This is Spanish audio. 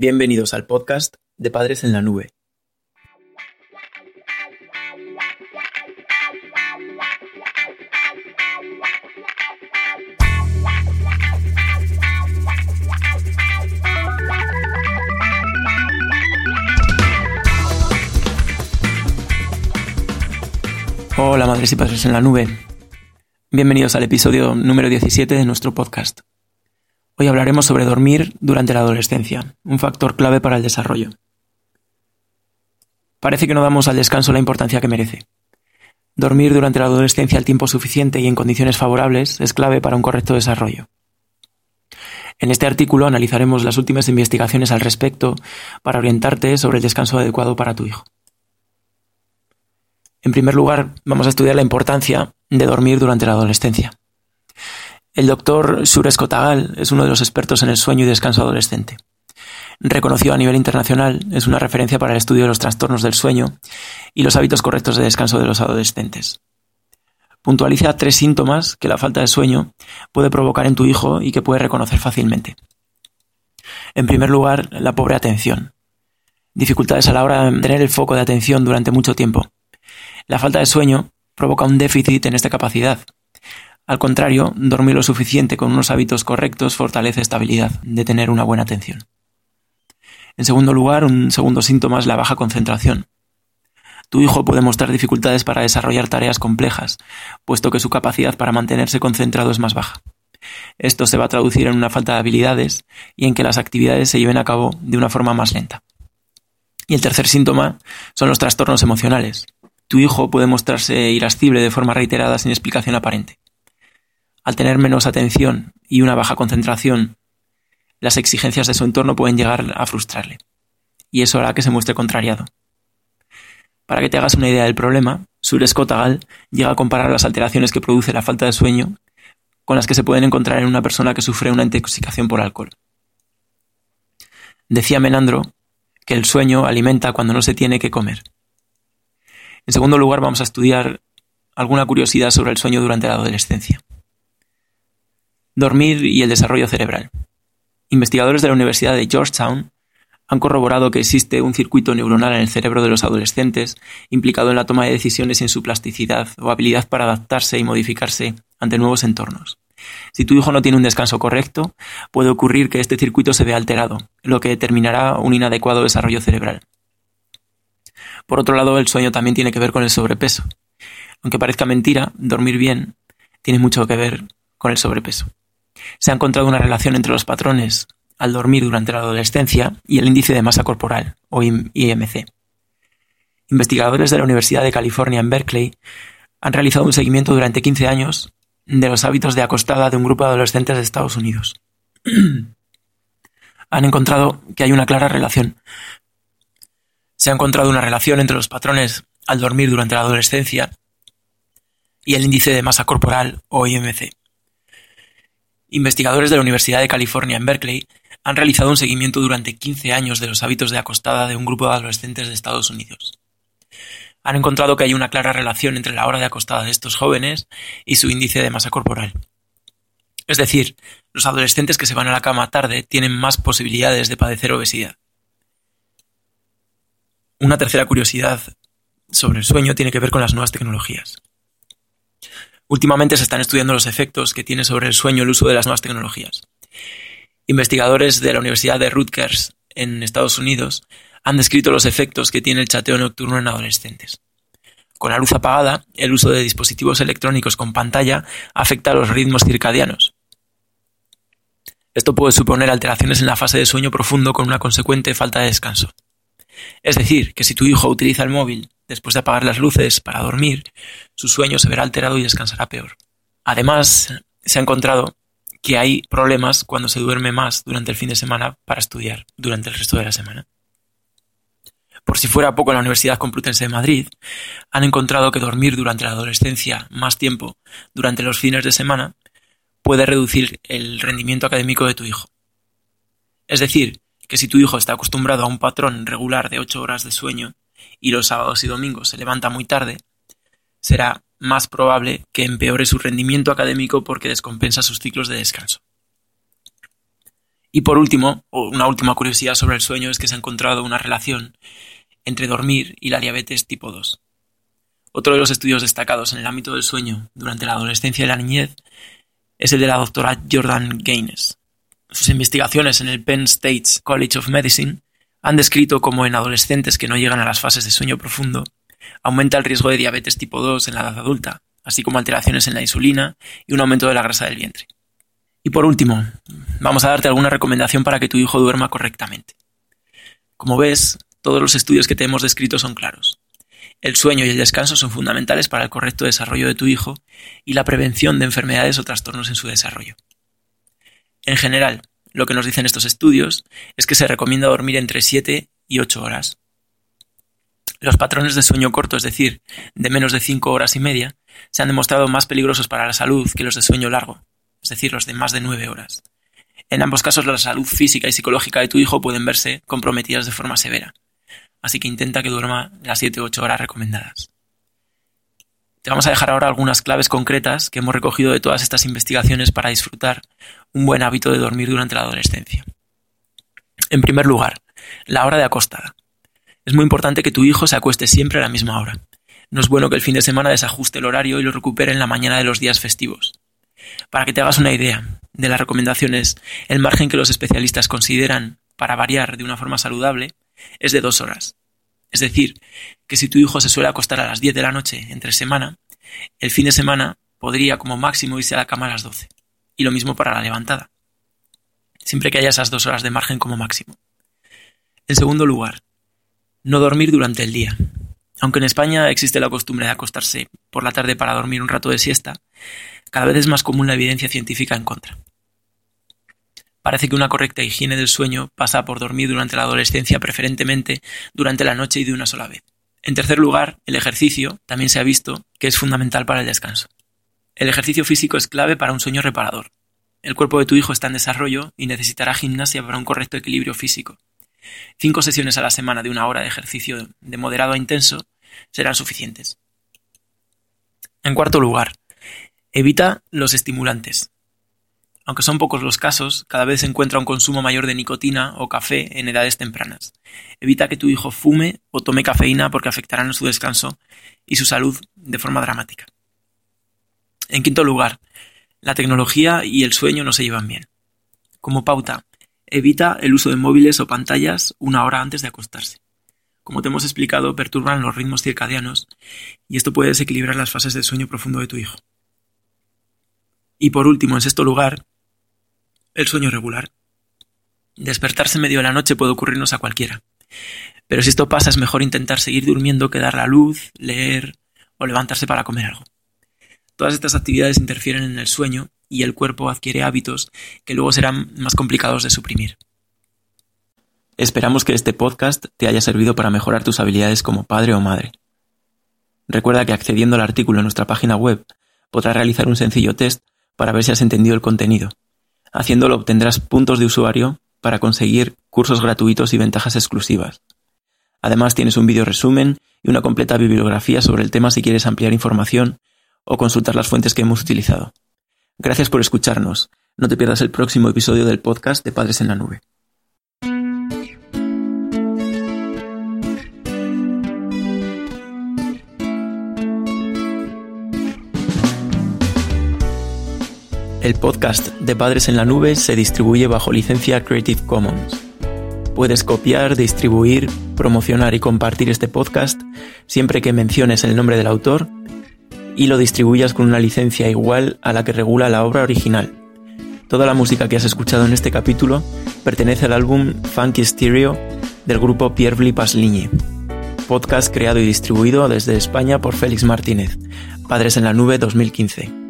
Bienvenidos al podcast de Padres en la Nube. Hola madres y padres en la nube. Bienvenidos al episodio número 17 de nuestro podcast. Hoy hablaremos sobre dormir durante la adolescencia, un factor clave para el desarrollo. Parece que no damos al descanso la importancia que merece. Dormir durante la adolescencia el tiempo suficiente y en condiciones favorables es clave para un correcto desarrollo. En este artículo analizaremos las últimas investigaciones al respecto para orientarte sobre el descanso adecuado para tu hijo. En primer lugar, vamos a estudiar la importancia de dormir durante la adolescencia. El doctor Suresh Kotagal es uno de los expertos en el sueño y descanso adolescente. Reconocido a nivel internacional, es una referencia para el estudio de los trastornos del sueño y los hábitos correctos de descanso de los adolescentes. Puntualiza tres síntomas que la falta de sueño puede provocar en tu hijo y que puede reconocer fácilmente. En primer lugar, la pobre atención. Dificultades a la hora de tener el foco de atención durante mucho tiempo. La falta de sueño provoca un déficit en esta capacidad, al contrario, dormir lo suficiente con unos hábitos correctos fortalece estabilidad de tener una buena atención. En segundo lugar, un segundo síntoma es la baja concentración. Tu hijo puede mostrar dificultades para desarrollar tareas complejas, puesto que su capacidad para mantenerse concentrado es más baja. Esto se va a traducir en una falta de habilidades y en que las actividades se lleven a cabo de una forma más lenta. Y el tercer síntoma son los trastornos emocionales. Tu hijo puede mostrarse irascible de forma reiterada sin explicación aparente. Al tener menos atención y una baja concentración, las exigencias de su entorno pueden llegar a frustrarle, y eso hará que se muestre contrariado. Para que te hagas una idea del problema, Sures Kotagal llega a comparar las alteraciones que produce la falta de sueño con las que se pueden encontrar en una persona que sufre una intoxicación por alcohol. Decía Menandro que el sueño alimenta cuando no se tiene que comer. En segundo lugar, vamos a estudiar alguna curiosidad sobre el sueño durante la adolescencia. Dormir y el desarrollo cerebral. Investigadores de la Universidad de Georgetown han corroborado que existe un circuito neuronal en el cerebro de los adolescentes implicado en la toma de decisiones en su plasticidad o habilidad para adaptarse y modificarse ante nuevos entornos. Si tu hijo no tiene un descanso correcto, puede ocurrir que este circuito se vea alterado, lo que determinará un inadecuado desarrollo cerebral. Por otro lado, el sueño también tiene que ver con el sobrepeso. Aunque parezca mentira, dormir bien tiene mucho que ver con el sobrepeso. Se ha encontrado una relación entre los patrones al dormir durante la adolescencia y el índice de masa corporal, o IMC. Investigadores de la Universidad de California en Berkeley han realizado un seguimiento durante 15 años de los hábitos de acostada de un grupo de adolescentes de Estados Unidos. han encontrado que hay una clara relación. Se ha encontrado una relación entre los patrones al dormir durante la adolescencia y el índice de masa corporal o IMC. Investigadores de la Universidad de California en Berkeley han realizado un seguimiento durante 15 años de los hábitos de acostada de un grupo de adolescentes de Estados Unidos. Han encontrado que hay una clara relación entre la hora de acostada de estos jóvenes y su índice de masa corporal. Es decir, los adolescentes que se van a la cama tarde tienen más posibilidades de padecer obesidad. Una tercera curiosidad sobre el sueño tiene que ver con las nuevas tecnologías. Últimamente se están estudiando los efectos que tiene sobre el sueño el uso de las nuevas tecnologías. Investigadores de la Universidad de Rutgers en Estados Unidos han descrito los efectos que tiene el chateo nocturno en adolescentes. Con la luz apagada, el uso de dispositivos electrónicos con pantalla afecta a los ritmos circadianos. Esto puede suponer alteraciones en la fase de sueño profundo con una consecuente falta de descanso. Es decir, que si tu hijo utiliza el móvil después de apagar las luces para dormir, su sueño se verá alterado y descansará peor. Además, se ha encontrado que hay problemas cuando se duerme más durante el fin de semana para estudiar durante el resto de la semana. Por si fuera poco, en la Universidad Complutense de Madrid han encontrado que dormir durante la adolescencia más tiempo durante los fines de semana puede reducir el rendimiento académico de tu hijo. Es decir, que si tu hijo está acostumbrado a un patrón regular de 8 horas de sueño y los sábados y domingos se levanta muy tarde, será más probable que empeore su rendimiento académico porque descompensa sus ciclos de descanso. Y por último, una última curiosidad sobre el sueño es que se ha encontrado una relación entre dormir y la diabetes tipo 2. Otro de los estudios destacados en el ámbito del sueño durante la adolescencia y la niñez es el de la doctora Jordan Gaines. Sus investigaciones en el Penn State College of Medicine han descrito cómo en adolescentes que no llegan a las fases de sueño profundo aumenta el riesgo de diabetes tipo 2 en la edad adulta, así como alteraciones en la insulina y un aumento de la grasa del vientre. Y por último, vamos a darte alguna recomendación para que tu hijo duerma correctamente. Como ves, todos los estudios que te hemos descrito son claros. El sueño y el descanso son fundamentales para el correcto desarrollo de tu hijo y la prevención de enfermedades o trastornos en su desarrollo. En general, lo que nos dicen estos estudios es que se recomienda dormir entre 7 y 8 horas. Los patrones de sueño corto, es decir, de menos de 5 horas y media, se han demostrado más peligrosos para la salud que los de sueño largo, es decir, los de más de 9 horas. En ambos casos la salud física y psicológica de tu hijo pueden verse comprometidas de forma severa así que intenta que duerma las 7 u 8 horas recomendadas. Vamos a dejar ahora algunas claves concretas que hemos recogido de todas estas investigaciones para disfrutar un buen hábito de dormir durante la adolescencia. En primer lugar, la hora de acostada. Es muy importante que tu hijo se acueste siempre a la misma hora. No es bueno que el fin de semana desajuste el horario y lo recupere en la mañana de los días festivos. Para que te hagas una idea de las recomendaciones, el margen que los especialistas consideran para variar de una forma saludable es de dos horas. Es decir, que si tu hijo se suele acostar a las 10 de la noche entre semana, el fin de semana podría como máximo irse a la cama a las 12. Y lo mismo para la levantada. Siempre que haya esas dos horas de margen como máximo. En segundo lugar, no dormir durante el día. Aunque en España existe la costumbre de acostarse por la tarde para dormir un rato de siesta, cada vez es más común la evidencia científica en contra. Parece que una correcta higiene del sueño pasa por dormir durante la adolescencia, preferentemente durante la noche y de una sola vez. En tercer lugar, el ejercicio también se ha visto que es fundamental para el descanso. El ejercicio físico es clave para un sueño reparador. El cuerpo de tu hijo está en desarrollo y necesitará gimnasia para un correcto equilibrio físico. Cinco sesiones a la semana de una hora de ejercicio de moderado a intenso serán suficientes. En cuarto lugar, evita los estimulantes. Aunque son pocos los casos, cada vez se encuentra un consumo mayor de nicotina o café en edades tempranas. Evita que tu hijo fume o tome cafeína porque afectarán su descanso y su salud de forma dramática. En quinto lugar, la tecnología y el sueño no se llevan bien. Como pauta, evita el uso de móviles o pantallas una hora antes de acostarse. Como te hemos explicado, perturban los ritmos circadianos y esto puede desequilibrar las fases del sueño profundo de tu hijo. Y por último, en sexto lugar, el sueño regular. Despertarse en medio de la noche puede ocurrirnos a cualquiera. Pero si esto pasa es mejor intentar seguir durmiendo que dar la luz, leer o levantarse para comer algo. Todas estas actividades interfieren en el sueño y el cuerpo adquiere hábitos que luego serán más complicados de suprimir. Esperamos que este podcast te haya servido para mejorar tus habilidades como padre o madre. Recuerda que accediendo al artículo en nuestra página web podrás realizar un sencillo test para ver si has entendido el contenido Haciéndolo obtendrás puntos de usuario para conseguir cursos gratuitos y ventajas exclusivas. Además tienes un vídeo resumen y una completa bibliografía sobre el tema si quieres ampliar información o consultar las fuentes que hemos utilizado. Gracias por escucharnos. No te pierdas el próximo episodio del podcast de Padres en la Nube. El podcast de Padres en la Nube se distribuye bajo licencia Creative Commons. Puedes copiar, distribuir, promocionar y compartir este podcast siempre que menciones el nombre del autor y lo distribuyas con una licencia igual a la que regula la obra original. Toda la música que has escuchado en este capítulo pertenece al álbum Funky Stereo del grupo Pierre Blipas Ligne. Podcast creado y distribuido desde España por Félix Martínez. Padres en la Nube 2015.